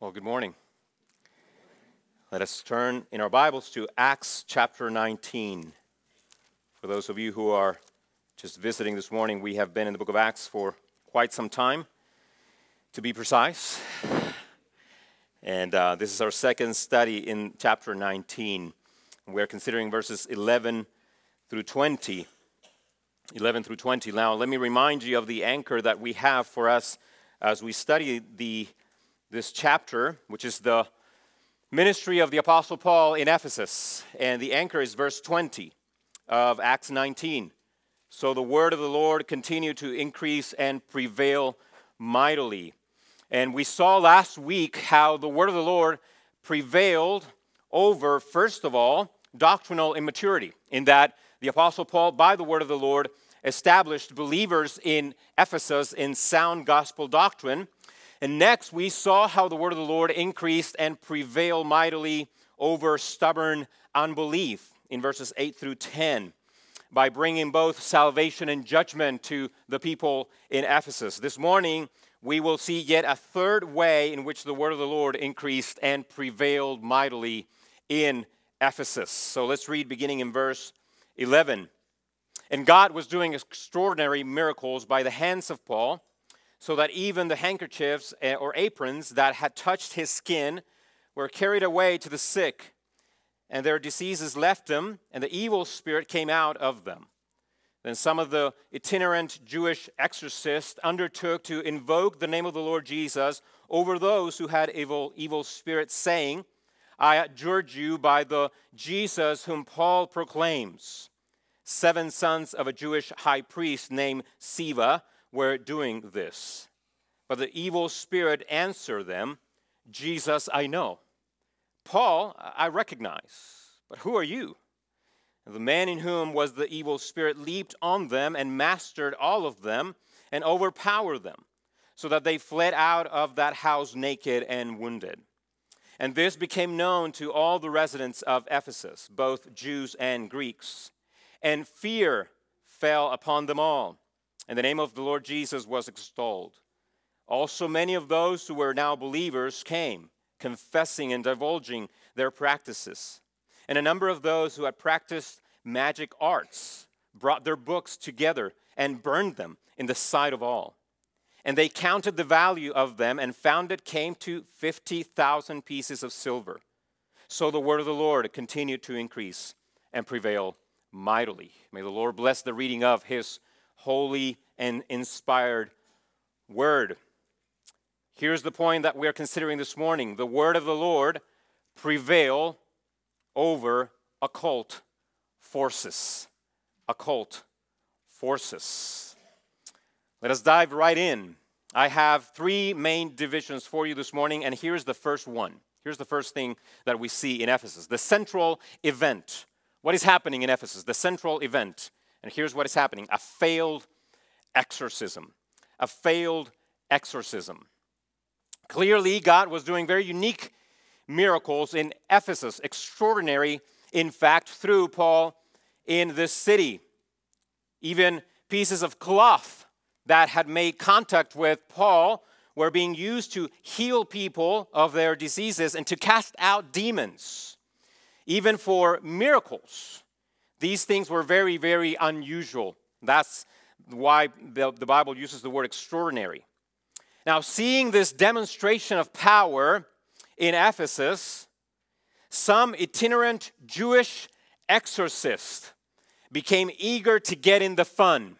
Well, good morning. Let us turn in our Bibles to Acts chapter 19. For those of you who are just visiting this morning, we have been in the book of Acts for quite some time, to be precise. And uh, this is our second study in chapter 19. We're considering verses 11 through 20. 11 through 20. Now, let me remind you of the anchor that we have for us as we study the this chapter, which is the ministry of the Apostle Paul in Ephesus. And the anchor is verse 20 of Acts 19. So the word of the Lord continued to increase and prevail mightily. And we saw last week how the word of the Lord prevailed over, first of all, doctrinal immaturity, in that the Apostle Paul, by the word of the Lord, established believers in Ephesus in sound gospel doctrine and next, we saw how the word of the Lord increased and prevailed mightily over stubborn unbelief in verses 8 through 10 by bringing both salvation and judgment to the people in Ephesus. This morning, we will see yet a third way in which the word of the Lord increased and prevailed mightily in Ephesus. So let's read beginning in verse 11. And God was doing extraordinary miracles by the hands of Paul so that even the handkerchiefs eh, or aprons that had touched his skin were carried away to the sick, and their diseases left them, and the evil spirit came out of them. Then some of the itinerant Jewish exorcists undertook to invoke the name of the Lord Jesus over those who had evil, evil spirits, saying, I adjure you by the Jesus whom Paul proclaims. Seven sons of a Jewish high priest named Sceva were doing this. But the evil spirit answered them, Jesus I know. Paul I recognize. But who are you? And the man in whom was the evil spirit leaped on them and mastered all of them and overpowered them, so that they fled out of that house naked and wounded. And this became known to all the residents of Ephesus, both Jews and Greeks. And fear fell upon them all and the name of the Lord Jesus was extolled. Also, many of those who were now believers came, confessing and divulging their practices. And a number of those who had practiced magic arts brought their books together and burned them in the sight of all. And they counted the value of them and found it came to 50,000 pieces of silver. So the word of the Lord continued to increase and prevail mightily. May the Lord bless the reading of his holy, and inspired word. Here's the point that we're considering this morning the word of the Lord prevail over occult forces. Occult forces. Let us dive right in. I have three main divisions for you this morning, and here's the first one. Here's the first thing that we see in Ephesus the central event. What is happening in Ephesus? The central event. And here's what is happening a failed exorcism. A failed exorcism. Clearly, God was doing very unique miracles in Ephesus, extraordinary, in fact, through Paul in this city. Even pieces of cloth that had made contact with Paul were being used to heal people of their diseases and to cast out demons, even for miracles. These things were very, very unusual. That's why the, Bible uses the word extraordinary. Now, seeing this demonstration of power in Ephesus, some itinerant Jewish exorcist became eager to get in the fun.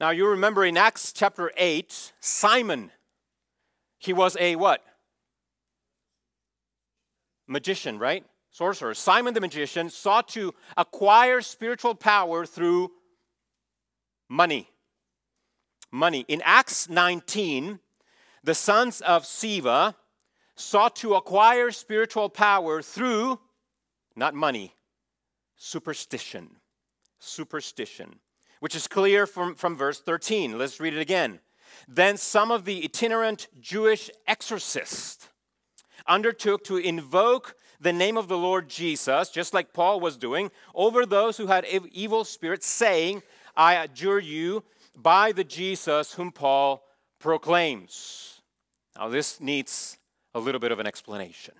Now, you remember in Acts chapter 8, Simon, he was a what? Magician, right? Sorcerer, Simon the magician, sought to acquire spiritual power through money. Money. In Acts 19, the sons of Sceva sought to acquire spiritual power through not money, superstition. Superstition, which is clear from, from verse 13. Let's read it again. Then some of the itinerant Jewish exorcists undertook to invoke the name of the Lord Jesus, just like Paul was doing, over those who had evil spirits, saying, I adjure you by the Jesus whom Paul proclaims. Now, this needs a little bit of an explanation.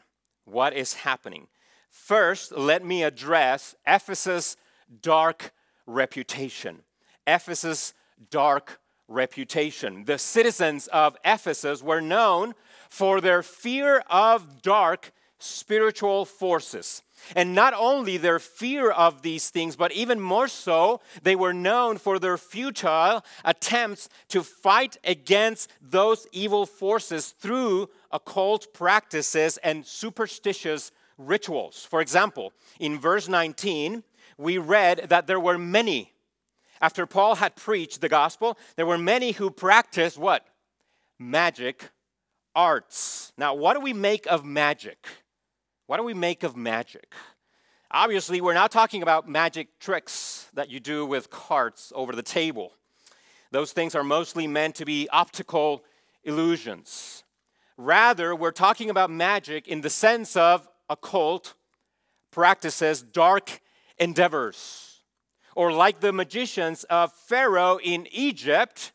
What is happening? First, let me address Ephesus' dark reputation. Ephesus' dark reputation. The citizens of Ephesus were known for their fear of dark spiritual forces. And not only their fear of these things, but even more so, they were known for their futile attempts to fight against those evil forces through occult practices and superstitious rituals. For example, in verse 19, we read that there were many, after Paul had preached the gospel, there were many who practiced what? Magic arts. Now, what do we make of magic? What do we make of magic? Obviously, we're not talking about magic tricks that you do with cards over the table. Those things are mostly meant to be optical illusions. Rather, we're talking about magic in the sense of occult practices, dark endeavors. Or like the magicians of Pharaoh in Egypt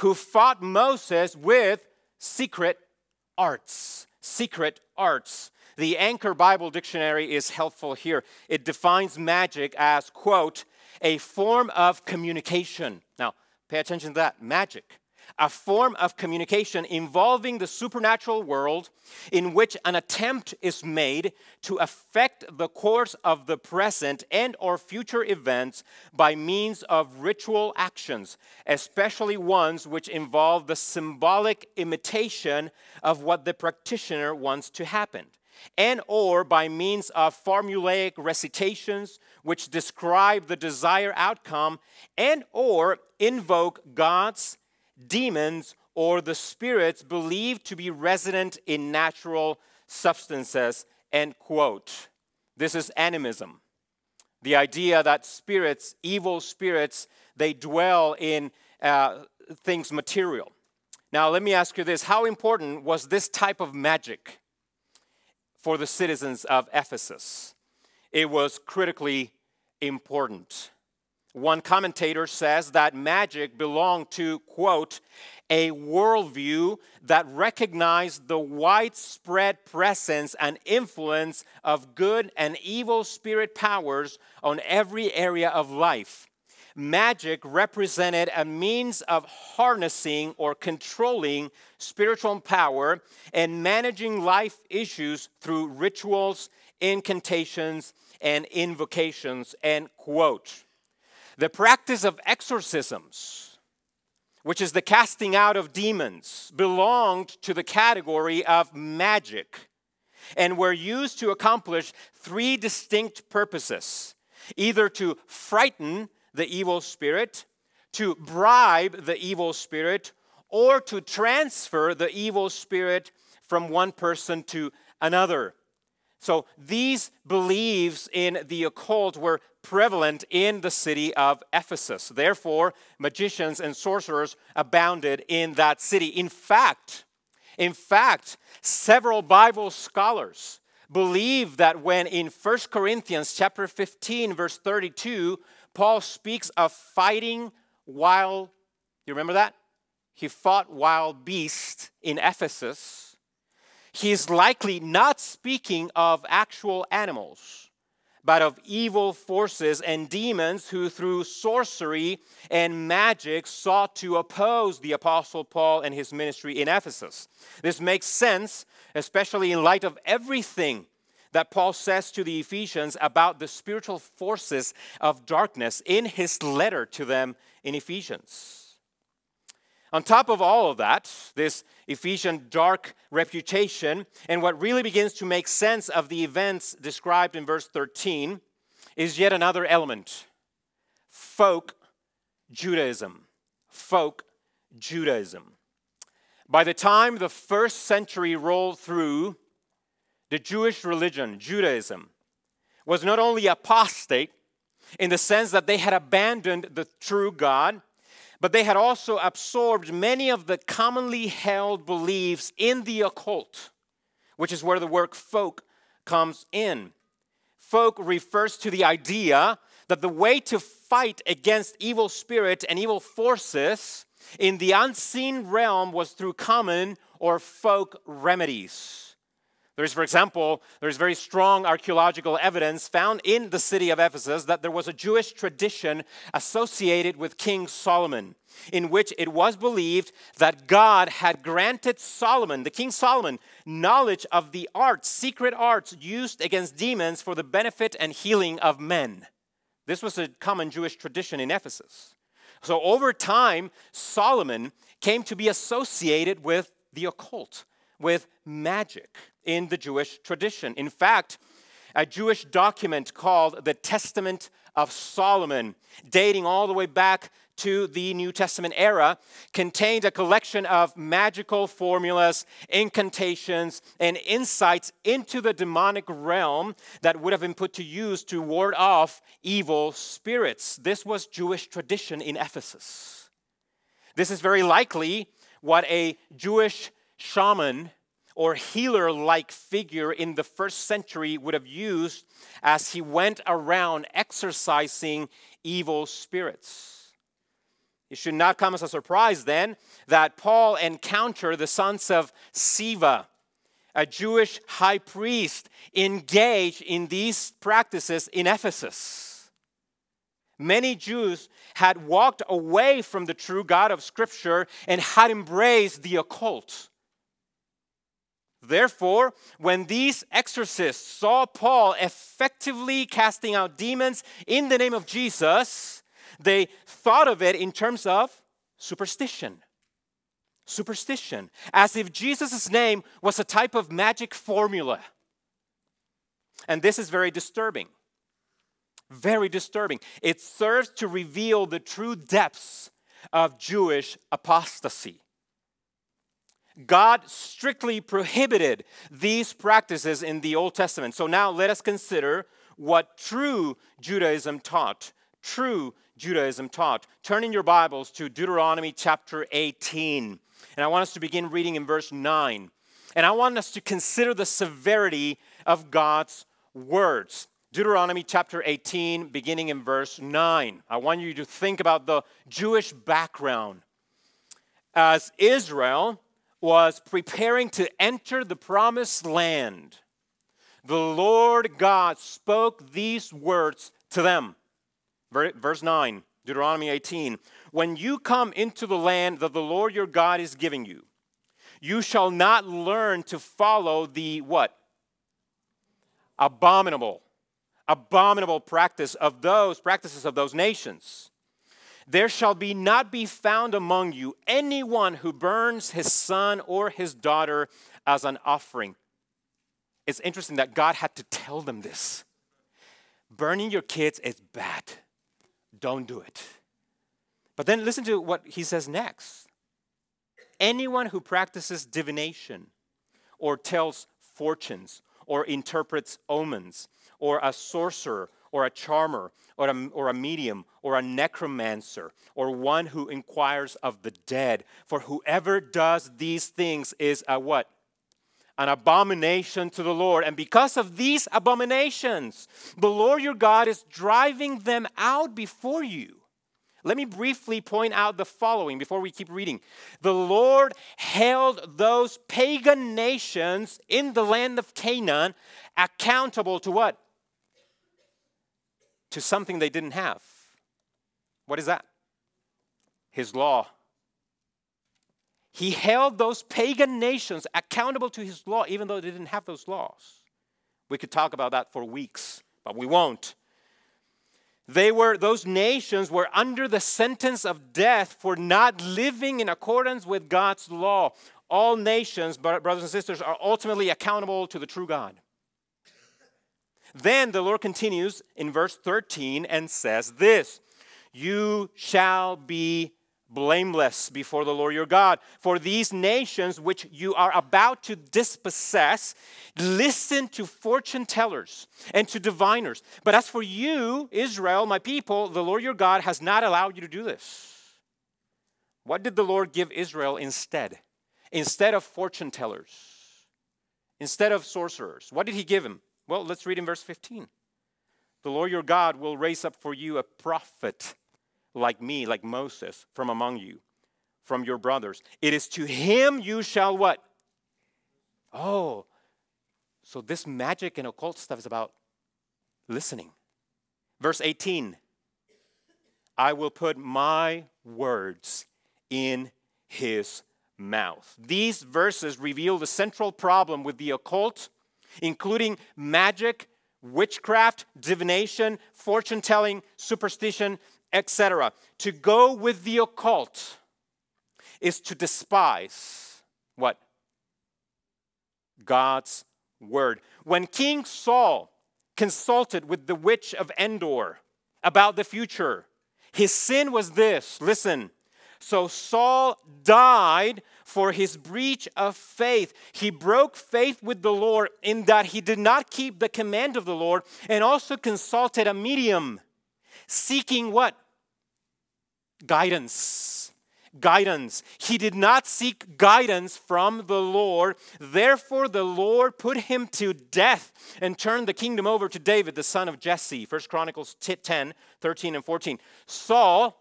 who fought Moses with secret arts. Secret arts. The Anchor Bible Dictionary is helpful here. It defines magic as, quote, a form of communication. Now, pay attention to that magic. A form of communication involving the supernatural world in which an attempt is made to affect the course of the present and or future events by means of ritual actions, especially ones which involve the symbolic imitation of what the practitioner wants to happen and or by means of formulaic recitations which describe the desired outcome and or invoke gods demons or the spirits believed to be resident in natural substances end quote. This is animism. The idea that spirits evil spirits they dwell in uh, things material. Now let me ask you this. How important was this type of magic for the citizens of Ephesus. It was critically important. One commentator says that magic belonged to, quote, a worldview that recognized the widespread presence and influence of good and evil spirit powers on every area of life magic represented a means of harnessing or controlling spiritual power and managing life issues through rituals, incantations, and invocations. End quote. The practice of exorcisms, which is the casting out of demons, belonged to the category of magic and were used to accomplish three distinct purposes either to frighten the evil spirit, to bribe the evil spirit, or to transfer the evil spirit from one person to another. So these beliefs in the occult were prevalent in the city of Ephesus. Therefore, magicians and sorcerers abounded in that city. In fact, in fact, several Bible scholars believe that when in 1 Corinthians chapter 15 verse 32 Paul speaks of fighting wild, you remember that? He fought wild beasts in Ephesus. He's likely not speaking of actual animals, but of evil forces and demons who, through sorcery and magic, sought to oppose the Apostle Paul and his ministry in Ephesus. This makes sense, especially in light of everything that Paul says to the Ephesians about the spiritual forces of darkness in his letter to them in Ephesians. On top of all of that, this Ephesian dark reputation, and what really begins to make sense of the events described in verse 13, is yet another element folk Judaism. Folk Judaism. By the time the first century rolled through, the Jewish religion, Judaism, was not only apostate in the sense that they had abandoned the true God, but they had also absorbed many of the commonly held beliefs in the occult, which is where the word folk comes in. Folk refers to the idea that the way to fight against evil spirits and evil forces in the unseen realm was through common or folk remedies. There's, for example, there's very strong archaeological evidence found in the city of Ephesus that there was a Jewish tradition associated with King Solomon, in which it was believed that God had granted Solomon, the King Solomon, knowledge of the arts, secret arts used against demons for the benefit and healing of men. This was a common Jewish tradition in Ephesus. So over time, Solomon came to be associated with the occult, with magic in the Jewish tradition. In fact, a Jewish document called the Testament of Solomon, dating all the way back to the New Testament era, contained a collection of magical formulas, incantations, and insights into the demonic realm that would have been put to use to ward off evil spirits. This was Jewish tradition in Ephesus. This is very likely what a Jewish shaman or healer like figure in the first century would have used as he went around exorcising evil spirits. It should not come as a surprise then that Paul encountered the sons of Sceva, a Jewish high priest, engaged in these practices in Ephesus. Many Jews had walked away from the true God of Scripture and had embraced the occult. Therefore, when these exorcists saw Paul effectively casting out demons in the name of Jesus, they thought of it in terms of superstition. Superstition, as if Jesus' name was a type of magic formula. And this is very disturbing. Very disturbing. It serves to reveal the true depths of Jewish apostasy. God strictly prohibited these practices in the Old Testament. So now let us consider what true Judaism taught. True Judaism taught. Turn in your Bibles to Deuteronomy chapter 18. And I want us to begin reading in verse 9. And I want us to consider the severity of God's words. Deuteronomy chapter 18, beginning in verse 9. I want you to think about the Jewish background. As Israel was preparing to enter the promised land, the Lord God spoke these words to them. Verse 9, Deuteronomy 18. When you come into the land that the Lord your God is giving you, you shall not learn to follow the what? Abominable, abominable practice of those practices of those nations there shall be not be found among you anyone who burns his son or his daughter as an offering. It's interesting that God had to tell them this. Burning your kids is bad. Don't do it. But then listen to what he says next. Anyone who practices divination or tells fortunes or interprets omens or a sorcerer or a charmer or a, or a medium or a necromancer or one who inquires of the dead. For whoever does these things is a what? An abomination to the Lord. And because of these abominations, the Lord your God is driving them out before you. Let me briefly point out the following before we keep reading. The Lord held those pagan nations in the land of Canaan accountable to what? To something they didn't have. What is that? His law. He held those pagan nations accountable to his law, even though they didn't have those laws. We could talk about that for weeks, but we won't. They were, those nations were under the sentence of death for not living in accordance with God's law. All nations, brothers and sisters, are ultimately accountable to the true God. Then the Lord continues in verse 13 and says this You shall be blameless before the Lord your God. For these nations which you are about to dispossess, listen to fortune tellers and to diviners. But as for you, Israel, my people, the Lord your God has not allowed you to do this. What did the Lord give Israel instead? Instead of fortune tellers, instead of sorcerers, what did he give him? Well, let's read in verse 15. The Lord your God will raise up for you a prophet like me, like Moses, from among you. from your brothers. It is to him you shall what? Oh, so this magic and occult stuff is about listening. Verse 18 I will put my words in his mouth. These verses reveal the central problem with the occult, including magic, witchcraft, divination, fortune telling, superstition, etc. To go with the occult is to despise what? God's word. When King Saul consulted with the witch of Endor about the future, his sin was this listen. So Saul died for his breach of faith. He broke faith with the Lord in that he did not keep the command of the Lord and also consulted a medium seeking what? Guidance guidance. He did not seek guidance from the Lord. Therefore, the Lord put him to death and turned the kingdom over to David, the son of Jesse. 1 Chronicles 10, 13, and 14. Saul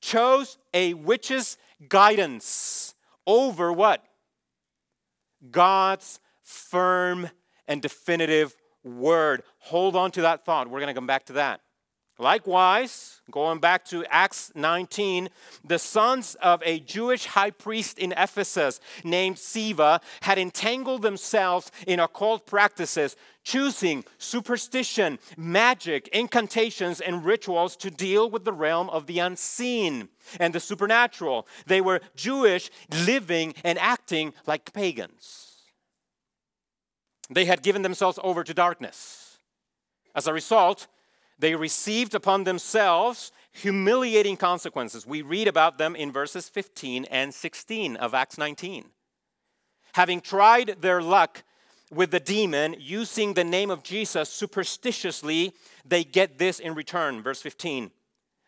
chose a witch's guidance over what? God's firm and definitive word. Hold on to that thought. We're going to come back to that. Likewise, going back to Acts 19, the sons of a Jewish high priest in Ephesus named Sceva had entangled themselves in occult practices, choosing superstition, magic, incantations, and rituals to deal with the realm of the unseen and the supernatural. They were Jewish, living and acting like pagans. They had given themselves over to darkness. As a result, they received upon themselves humiliating consequences. We read about them in verses 15 and 16 of Acts 19. Having tried their luck with the demon using the name of Jesus superstitiously, they get this in return. Verse 15.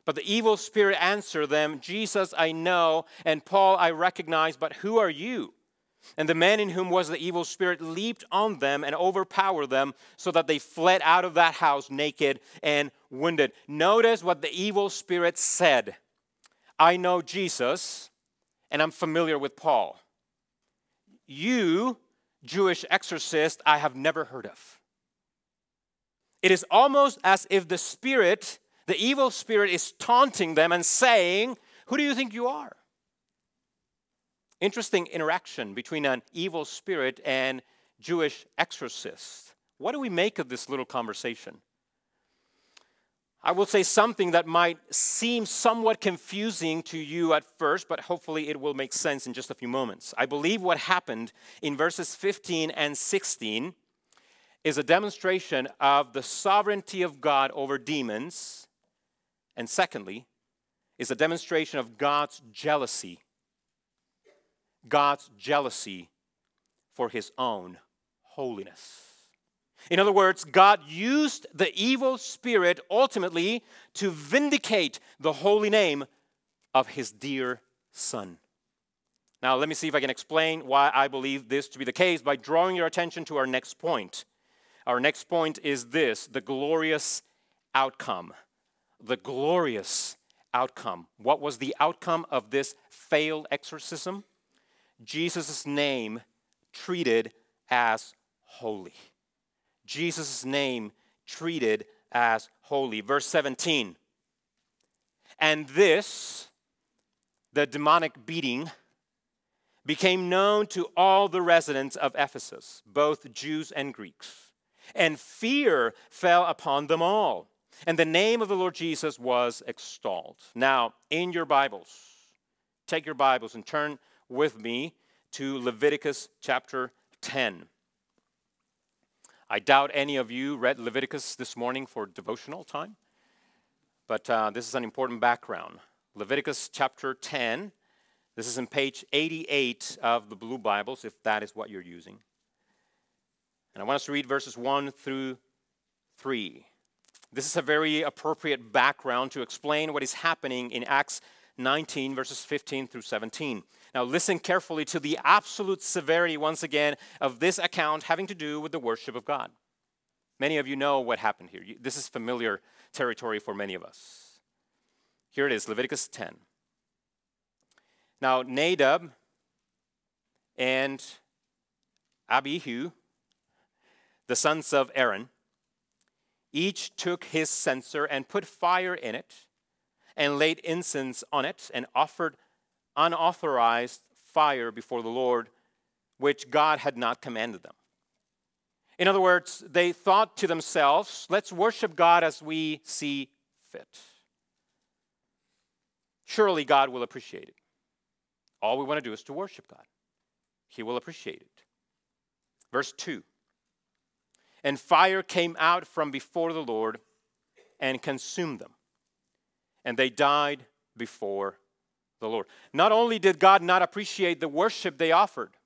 But the evil spirit answered them, Jesus I know, and Paul I recognize, but who are you? And the man in whom was the evil spirit leaped on them and overpowered them so that they fled out of that house naked and wounded. Notice what the evil spirit said I know Jesus and I'm familiar with Paul. You, Jewish exorcist, I have never heard of. It is almost as if the spirit, the evil spirit, is taunting them and saying, Who do you think you are? Interesting interaction between an evil spirit and Jewish exorcist. What do we make of this little conversation? I will say something that might seem somewhat confusing to you at first, but hopefully it will make sense in just a few moments. I believe what happened in verses 15 and 16 is a demonstration of the sovereignty of God over demons, and secondly, is a demonstration of God's jealousy God's jealousy for his own holiness. In other words, God used the evil spirit ultimately to vindicate the holy name of his dear son. Now, let me see if I can explain why I believe this to be the case by drawing your attention to our next point. Our next point is this the glorious outcome. The glorious outcome. What was the outcome of this failed exorcism? Jesus' name treated as holy. Jesus' name treated as holy. Verse 17. And this, the demonic beating, became known to all the residents of Ephesus, both Jews and Greeks. And fear fell upon them all. And the name of the Lord Jesus was extolled. Now, in your Bibles, take your Bibles and turn with me to Leviticus chapter 10. I doubt any of you read Leviticus this morning for devotional time, but uh, this is an important background. Leviticus chapter 10. This is in page 88 of the Blue Bibles, if that is what you're using. And I want us to read verses 1 through 3. This is a very appropriate background to explain what is happening in Acts 19, verses 15 through 17. Now, listen carefully to the absolute severity, once again, of this account having to do with the worship of God. Many of you know what happened here. This is familiar territory for many of us. Here it is Leviticus 10. Now, Nadab and Abihu, the sons of Aaron, each took his censer and put fire in it and laid incense on it and offered unauthorized fire before the Lord, which God had not commanded them. In other words, they thought to themselves, let's worship God as we see fit. Surely God will appreciate it. All we want to do is to worship God, He will appreciate it. Verse 2 And fire came out from before the Lord and consumed them, and they died before the Lord. Not only did God not appreciate the worship they offered,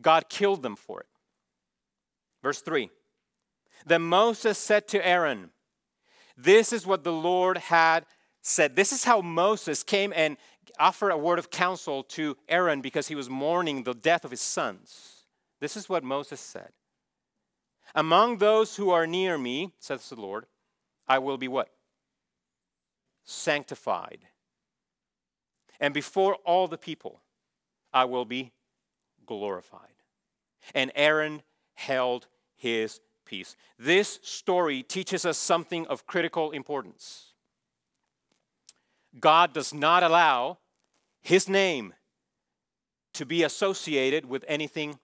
God killed them for it. Verse 3 Then Moses said to Aaron, This is what the Lord had said. This is how Moses came and offered a word of counsel to Aaron because he was mourning the death of his sons. This is what Moses said Among those who are near me, says the Lord, I will be what? Sanctified. And before all the people, I will be glorified. And Aaron held his peace. This story teaches us something of critical importance. God does not allow his name to be associated with anything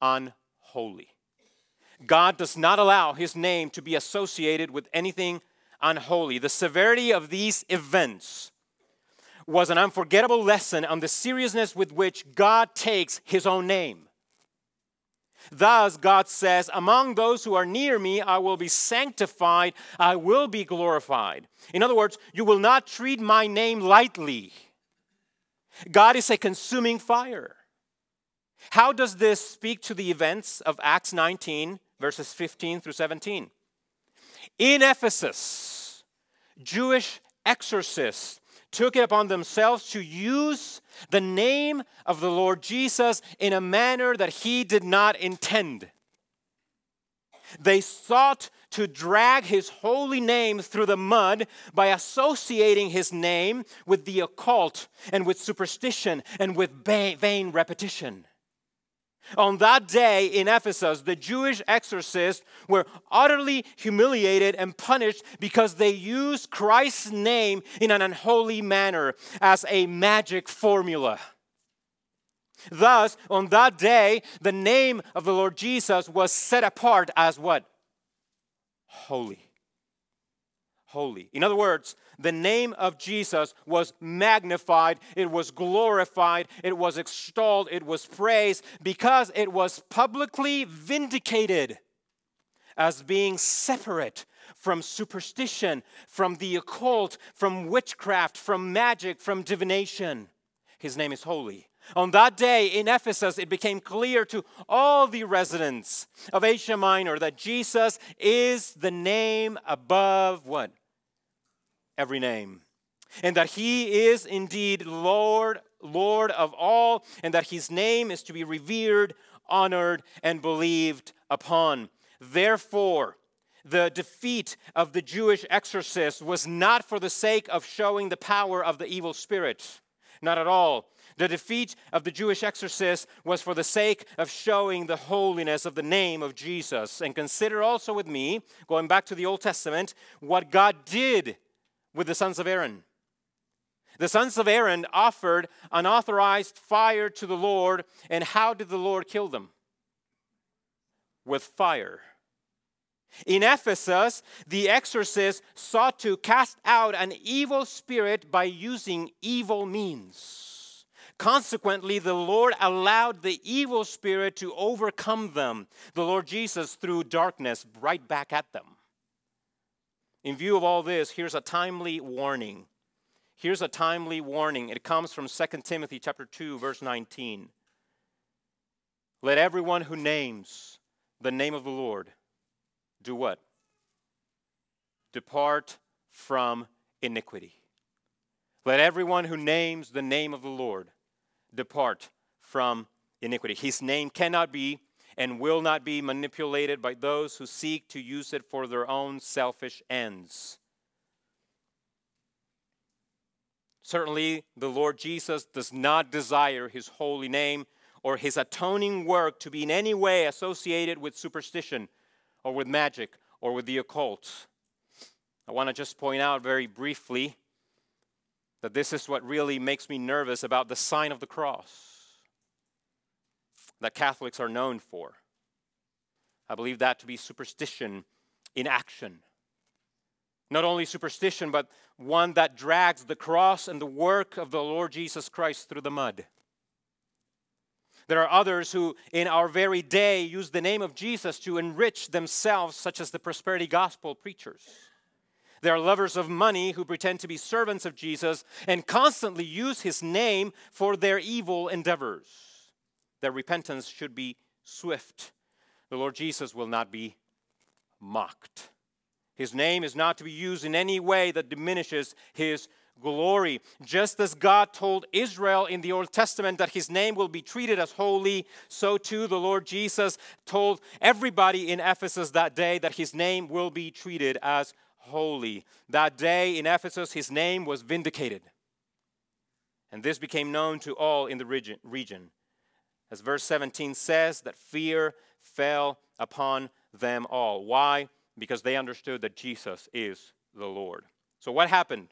unholy. God does not allow his name to be associated with anything unholy. The severity of these events was an unforgettable lesson on the seriousness with which God takes his own name. Thus, God says, Among those who are near me, I will be sanctified, I will be glorified. In other words, you will not treat my name lightly. God is a consuming fire. How does this speak to the events of Acts 19, verses 15 through 17? In Ephesus, Jewish exorcists took it upon themselves to use the name of the Lord Jesus in a manner that he did not intend. They sought to drag his holy name through the mud by associating his name with the occult and with superstition and with vain repetition. On that day in Ephesus, the Jewish exorcists were utterly humiliated and punished because they used Christ's name in an unholy manner as a magic formula. Thus, on that day, the name of the Lord Jesus was set apart as what? Holy holy. In other words, the name of Jesus was magnified, it was glorified, it was extolled, it was praised because it was publicly vindicated as being separate from superstition, from the occult, from witchcraft, from magic, from divination. His name is holy. On that day in Ephesus, it became clear to all the residents of Asia Minor that Jesus is the name above what? Every name. And that he is indeed Lord, Lord of all, and that his name is to be revered, honored, and believed upon. Therefore, the defeat of the Jewish exorcist was not for the sake of showing the power of the evil spirit. Not at all. The defeat of the Jewish exorcist was for the sake of showing the holiness of the name of Jesus. And consider also with me, going back to the Old Testament, what God did with the sons of Aaron. The sons of Aaron offered unauthorized fire to the Lord, and how did the Lord kill them? With fire. In Ephesus, the exorcists sought to cast out an evil spirit by using evil means. Consequently, the Lord allowed the evil spirit to overcome them. The Lord Jesus threw darkness right back at them. In view of all this, here's a timely warning. Here's a timely warning. It comes from 2 Timothy chapter 2 verse 19. Let everyone who names the name of the Lord do what? Depart from iniquity. Let everyone who names the name of the Lord depart from iniquity. His name cannot be and will not be manipulated by those who seek to use it for their own selfish ends. Certainly, the Lord Jesus does not desire his holy name or his atoning work to be in any way associated with superstition or with magic or with the occult. I want to just point out very briefly that this is what really makes me nervous about the sign of the cross that Catholics are known for. I believe that to be superstition in action. Not only superstition, but one that drags the cross and the work of the Lord Jesus Christ through the mud. There are others who, in our very day, use the name of Jesus to enrich themselves, such as the prosperity gospel preachers. There are lovers of money who pretend to be servants of Jesus and constantly use his name for their evil endeavors. Their repentance should be swift. The Lord Jesus will not be mocked. His name is not to be used in any way that diminishes his glory. Just as God told Israel in the Old Testament that his name will be treated as holy, so too the Lord Jesus told everybody in Ephesus that day that his name will be treated as holy. That day in Ephesus, his name was vindicated. And this became known to all in the region. As verse 17 says, that fear fell upon them all. Why? Because they understood that Jesus is the Lord. So, what happened?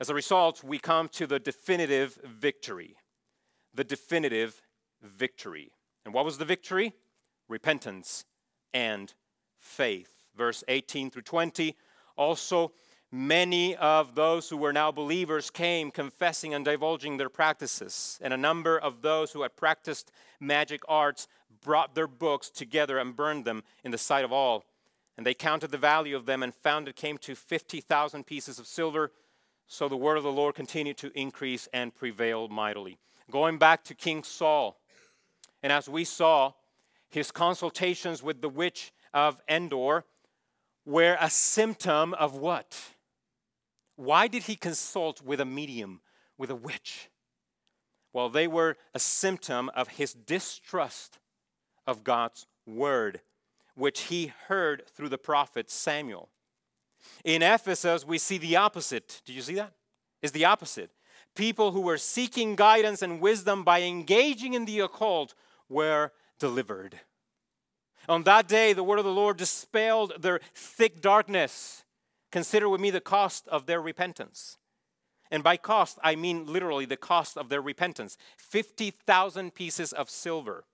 As a result, we come to the definitive victory. The definitive victory. And what was the victory? Repentance and faith. Verse 18 through 20. Also, many of those who were now believers came confessing and divulging their practices. And a number of those who had practiced magic arts brought their books together and burned them in the sight of all. And they counted the value of them and found it came to 50,000 pieces of silver. So the word of the Lord continued to increase and prevail mightily. Going back to King Saul, and as we saw, his consultations with the witch of Endor were a symptom of what? Why did he consult with a medium, with a witch? Well, they were a symptom of his distrust of God's word, which he heard through the prophet Samuel. In Ephesus, we see the opposite. Did you see that? Is the opposite. People who were seeking guidance and wisdom by engaging in the occult were delivered. On that day, the word of the Lord dispelled their thick darkness. Consider with me the cost of their repentance. And by cost, I mean literally the cost of their repentance 50,000 pieces of silver.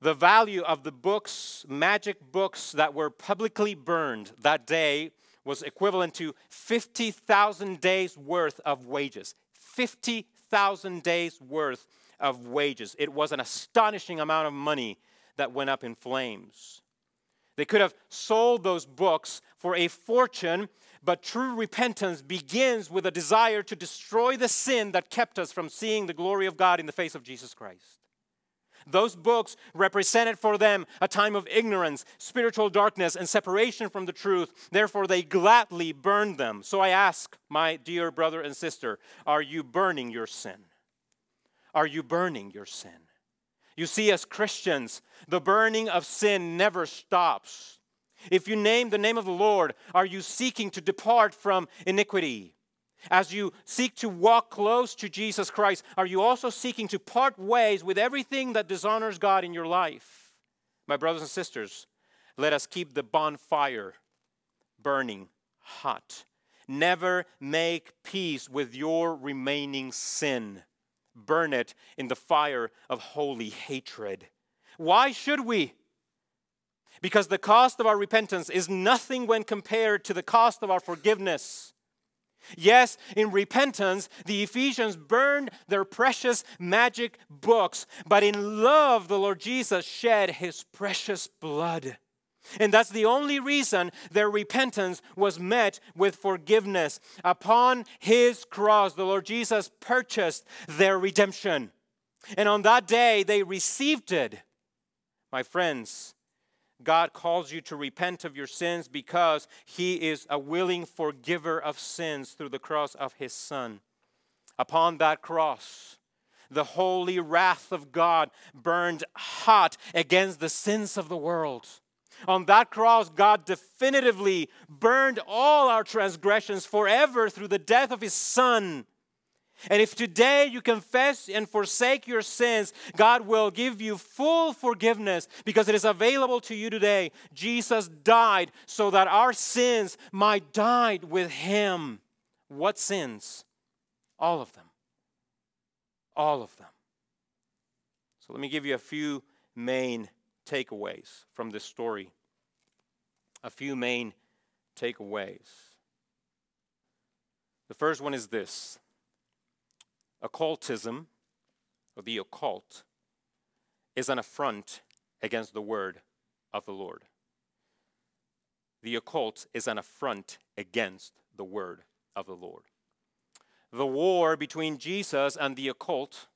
The value of the books, magic books that were publicly burned that day, was equivalent to 50,000 days worth of wages. 50,000 days worth of wages. It was an astonishing amount of money that went up in flames. They could have sold those books for a fortune, but true repentance begins with a desire to destroy the sin that kept us from seeing the glory of God in the face of Jesus Christ. Those books represented for them a time of ignorance, spiritual darkness, and separation from the truth. Therefore, they gladly burned them. So I ask, my dear brother and sister, are you burning your sin? Are you burning your sin? You see, as Christians, the burning of sin never stops. If you name the name of the Lord, are you seeking to depart from iniquity? As you seek to walk close to Jesus Christ, are you also seeking to part ways with everything that dishonors God in your life? My brothers and sisters, let us keep the bonfire burning hot. Never make peace with your remaining sin burn it in the fire of holy hatred. Why should we? Because the cost of our repentance is nothing when compared to the cost of our forgiveness. Yes, in repentance, the Ephesians burned their precious magic books, but in love, the Lord Jesus shed his precious blood. And that's the only reason their repentance was met with forgiveness. Upon his cross, the Lord Jesus purchased their redemption. And on that day, they received it. My friends, God calls you to repent of your sins because he is a willing forgiver of sins through the cross of his Son. Upon that cross, the holy wrath of God burned hot against the sins of the world. On that cross, God definitively burned all our transgressions forever through the death of His Son. And if today you confess and forsake your sins, God will give you full forgiveness because it is available to you today. Jesus died so that our sins might die with Him. What sins? All of them. All of them. So let me give you a few main takeaways from this story. A few main takeaways. The first one is this occultism, or the occult, is an affront against the word of the Lord. The occult is an affront against the word of the Lord. The war between Jesus and the occult,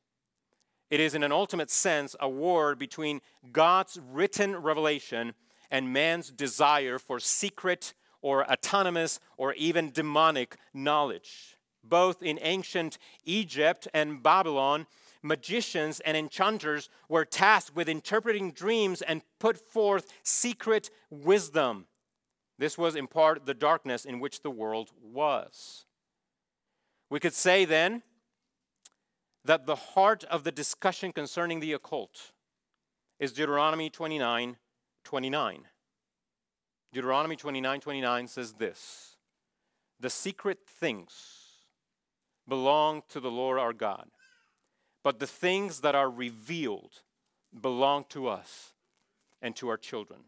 it is in an ultimate sense a war between God's written revelation and man's desire for secret or autonomous or even demonic knowledge both in ancient Egypt and Babylon, magicians and enchanters were tasked with interpreting dreams and put forth secret wisdom. This was in part the darkness in which the world was. We could say then that the heart of the discussion concerning the occult is Deuteronomy 29 29. Deuteronomy 29 29 says this The secret things belong to the Lord our God, but the things that are revealed belong to us and to our children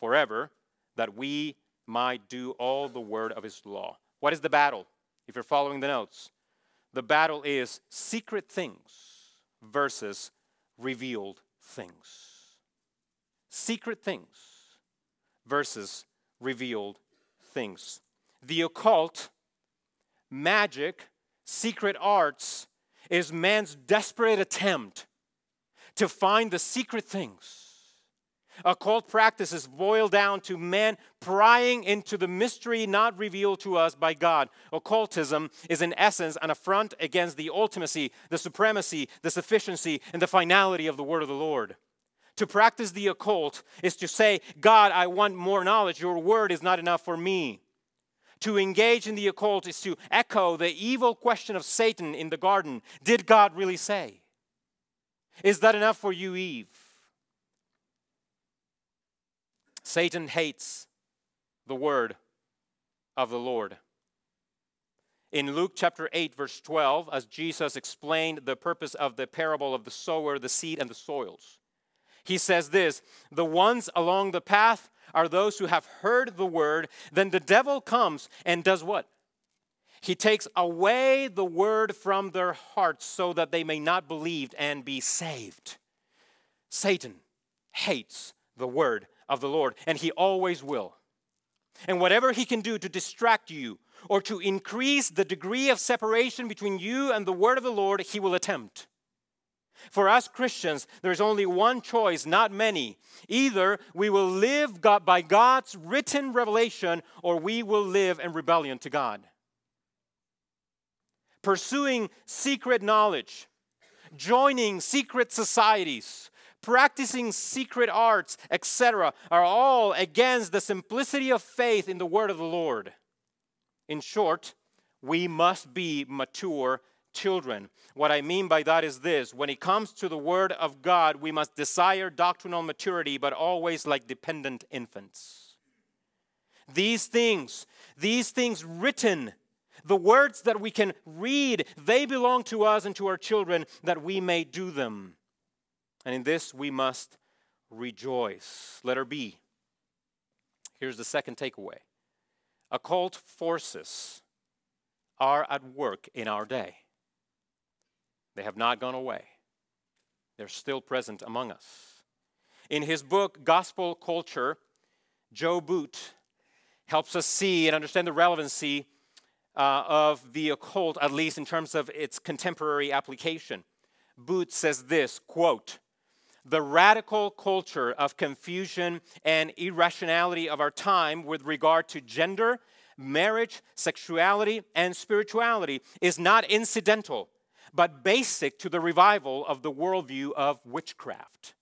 forever, that we might do all the word of his law. What is the battle? If you're following the notes, the battle is secret things versus revealed things. Secret things versus revealed things. The occult, magic, secret arts is man's desperate attempt to find the secret things. Occult practices boil down to men prying into the mystery not revealed to us by God. Occultism is, in essence, an affront against the ultimacy, the supremacy, the sufficiency, and the finality of the word of the Lord. To practice the occult is to say, God, I want more knowledge. Your word is not enough for me. To engage in the occult is to echo the evil question of Satan in the garden Did God really say? Is that enough for you, Eve? Satan hates the word of the Lord. In Luke chapter 8, verse 12, as Jesus explained the purpose of the parable of the sower, the seed, and the soils, he says this The ones along the path are those who have heard the word. Then the devil comes and does what? He takes away the word from their hearts so that they may not believe and be saved. Satan hates the word of the Lord, and he always will. And whatever he can do to distract you or to increase the degree of separation between you and the word of the Lord, he will attempt. For us Christians, there's only one choice, not many. Either we will live God, by God's written revelation or we will live in rebellion to God. Pursuing secret knowledge, joining secret societies, practicing secret arts, etc., are all against the simplicity of faith in the word of the Lord. In short, we must be mature children. What I mean by that is this when it comes to the Word of God, we must desire doctrinal maturity, but always like dependent infants. These things, these things written, the words that we can read, they belong to us and to our children that we may do them. And in this we must rejoice. Letter B. Here's the second takeaway occult forces are at work in our day. They have not gone away, they're still present among us. In his book, Gospel Culture, Joe Boot helps us see and understand the relevancy uh, of the occult, at least in terms of its contemporary application. Boot says this quote, the radical culture of confusion and irrationality of our time with regard to gender, marriage, sexuality, and spirituality is not incidental but basic to the revival of the worldview of witchcraft.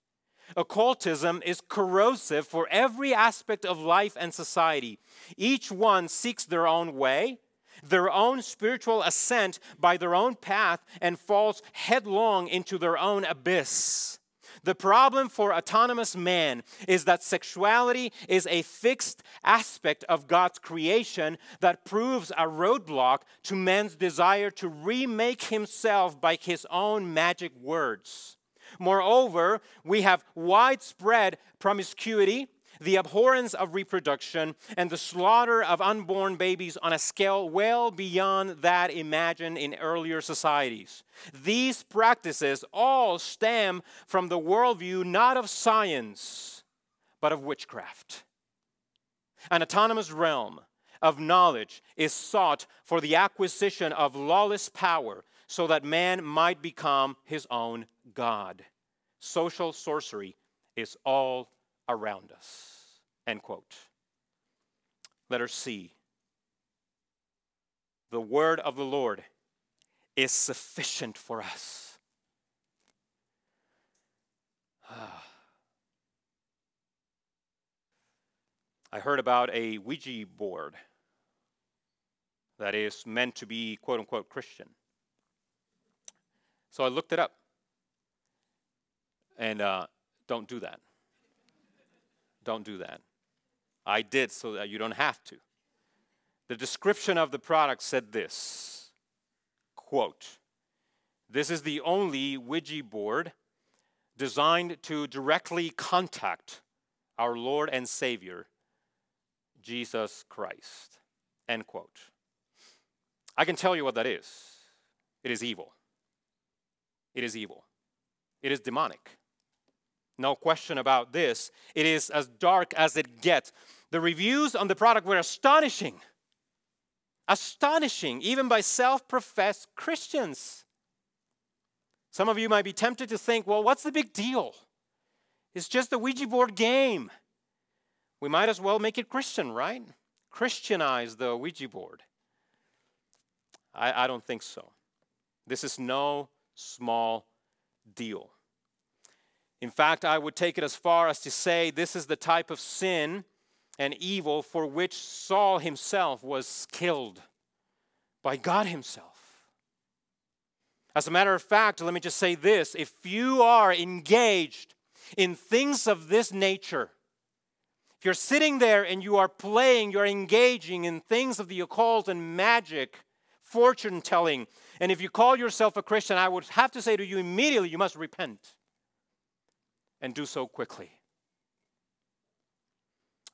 Occultism is corrosive for every aspect of life and society. Each one seeks their own way, their own spiritual ascent by their own path, and falls headlong into their own abyss. The problem for autonomous man is that sexuality is a fixed aspect of God's creation that proves a roadblock to man's desire to remake himself by his own magic words. Moreover, we have widespread promiscuity, the abhorrence of reproduction, and the slaughter of unborn babies on a scale well beyond that imagined in earlier societies. These practices all stem from the worldview not of science, but of witchcraft. An autonomous realm of knowledge is sought for the acquisition of lawless power so that man might become his own God. Social sorcery is all around us. End quote. Letter C. The word of the Lord is sufficient for us. I heard about a Ouija board that is meant to be quote unquote Christian. So I looked it up. And uh, don't do that. Don't do that. I did so that you don't have to. The description of the product said this quote, This is the only Ouija board designed to directly contact our Lord and Savior, Jesus Christ. End quote. I can tell you what that is it is evil. It is evil. It is demonic. No question about this. It is as dark as it gets. The reviews on the product were astonishing. Astonishing, even by self professed Christians. Some of you might be tempted to think, well, what's the big deal? It's just a Ouija board game. We might as well make it Christian, right? Christianize the Ouija board. I, I don't think so. This is no small deal. In fact, I would take it as far as to say this is the type of sin and evil for which Saul himself was killed by God Himself. As a matter of fact, let me just say this if you are engaged in things of this nature, if you're sitting there and you are playing, you're engaging in things of the occult and magic, fortune telling, and if you call yourself a Christian, I would have to say to you immediately, you must repent and do so quickly.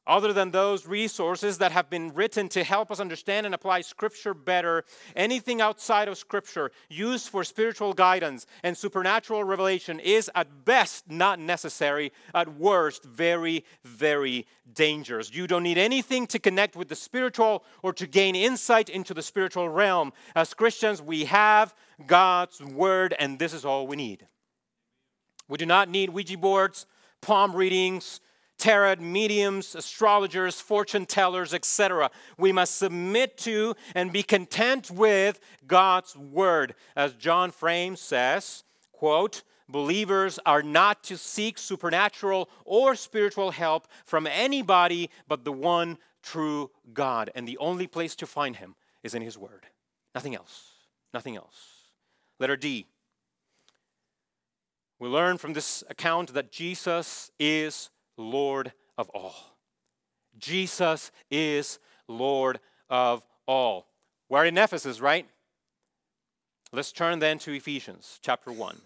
Other than those resources that have been written to help us understand and apply Scripture better, anything outside of Scripture used for spiritual guidance and supernatural revelation is at best not necessary, at worst, very, very dangerous. You don't need anything to connect with the spiritual or to gain insight into the spiritual realm. As Christians, we have God's Word, and this is all we need. We do not need Ouija boards, palm readings, tarot mediums, astrologers, fortune tellers, etc. We must submit to and be content with God's word. As John Frame says, quote, believers are not to seek supernatural or spiritual help from anybody but the one true God. And the only place to find him is in his word. Nothing else. Nothing else. Letter D. We learn from this account that Jesus is Lord of all. Jesus is Lord of all. We're in Ephesus, right? Let's turn then to Ephesians chapter 1.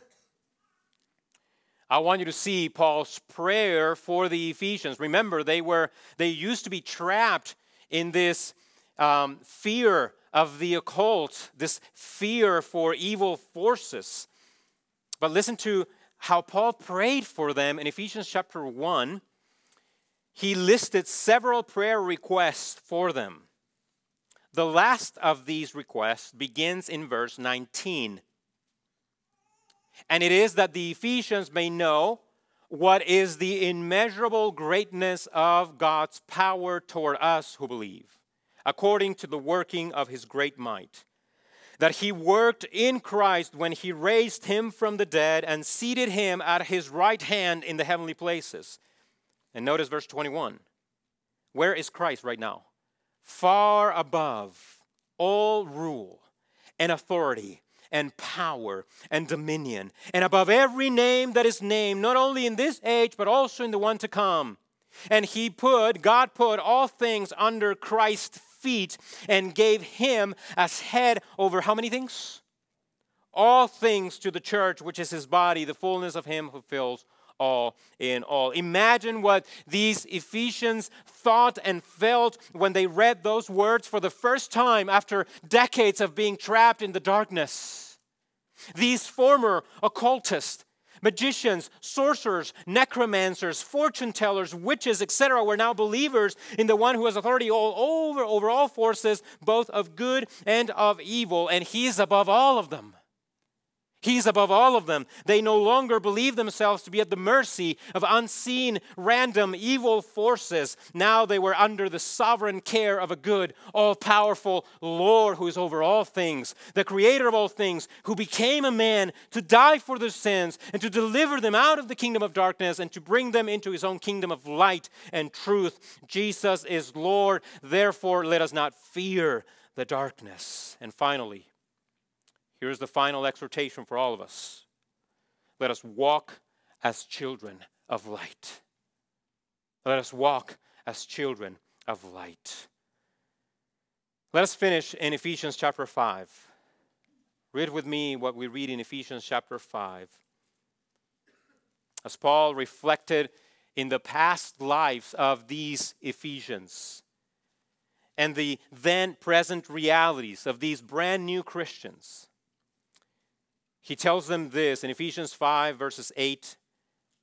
I want you to see Paul's prayer for the Ephesians. Remember, they were they used to be trapped in this um, fear of the occult, this fear for evil forces. But listen to how Paul prayed for them in Ephesians chapter 1, he listed several prayer requests for them. The last of these requests begins in verse 19. And it is that the Ephesians may know what is the immeasurable greatness of God's power toward us who believe, according to the working of his great might that he worked in Christ when he raised him from the dead and seated him at his right hand in the heavenly places. And notice verse 21. Where is Christ right now? Far above all rule and authority and power and dominion, and above every name that is named, not only in this age, but also in the one to come. And he put, God put all things under Christ's feet and gave him as head over how many things? All things to the church, which is his body, the fullness of him who fills all in all. Imagine what these Ephesians thought and felt when they read those words for the first time after decades of being trapped in the darkness. These former occultists, magicians, sorcerers, necromancers, fortune tellers, witches, etc., were now believers in the one who has authority all over over all forces, both of good and of evil, and he is above all of them. He's above all of them. They no longer believe themselves to be at the mercy of unseen, random, evil forces. Now they were under the sovereign care of a good, all powerful Lord who is over all things, the creator of all things, who became a man to die for their sins and to deliver them out of the kingdom of darkness and to bring them into his own kingdom of light and truth. Jesus is Lord. Therefore, let us not fear the darkness. And finally, Here's the final exhortation for all of us let us walk as children of light. Let us walk as children of light. Let us finish in Ephesians chapter 5. Read with me what we read in Ephesians chapter 5. As Paul reflected in the past lives of these Ephesians and the then present realities of these brand new Christians, he tells them this in Ephesians 5, verses 8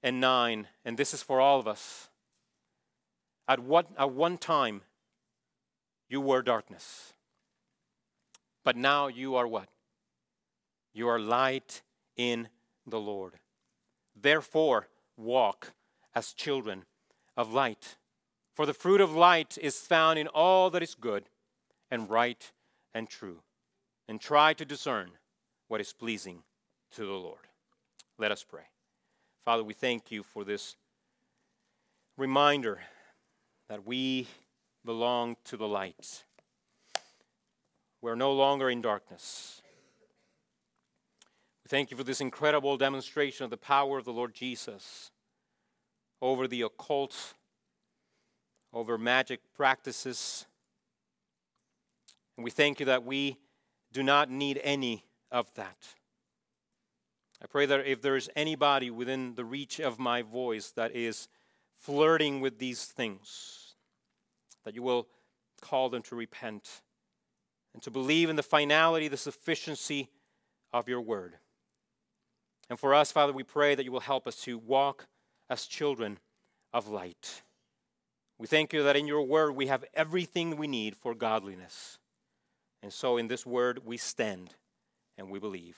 and 9, and this is for all of us. At, what, at one time, you were darkness, but now you are what? You are light in the Lord. Therefore, walk as children of light. For the fruit of light is found in all that is good and right and true. And try to discern what is pleasing to the Lord. Let us pray. Father, we thank you for this reminder that we belong to the light. We're no longer in darkness. We thank you for this incredible demonstration of the power of the Lord Jesus over the occult, over magic practices. And we thank you that we do not need any of that. I pray that if there is anybody within the reach of my voice that is flirting with these things, that you will call them to repent and to believe in the finality, the sufficiency of your word. And for us, Father, we pray that you will help us to walk as children of light. We thank you that in your word we have everything we need for godliness. And so in this word we stand and we believe.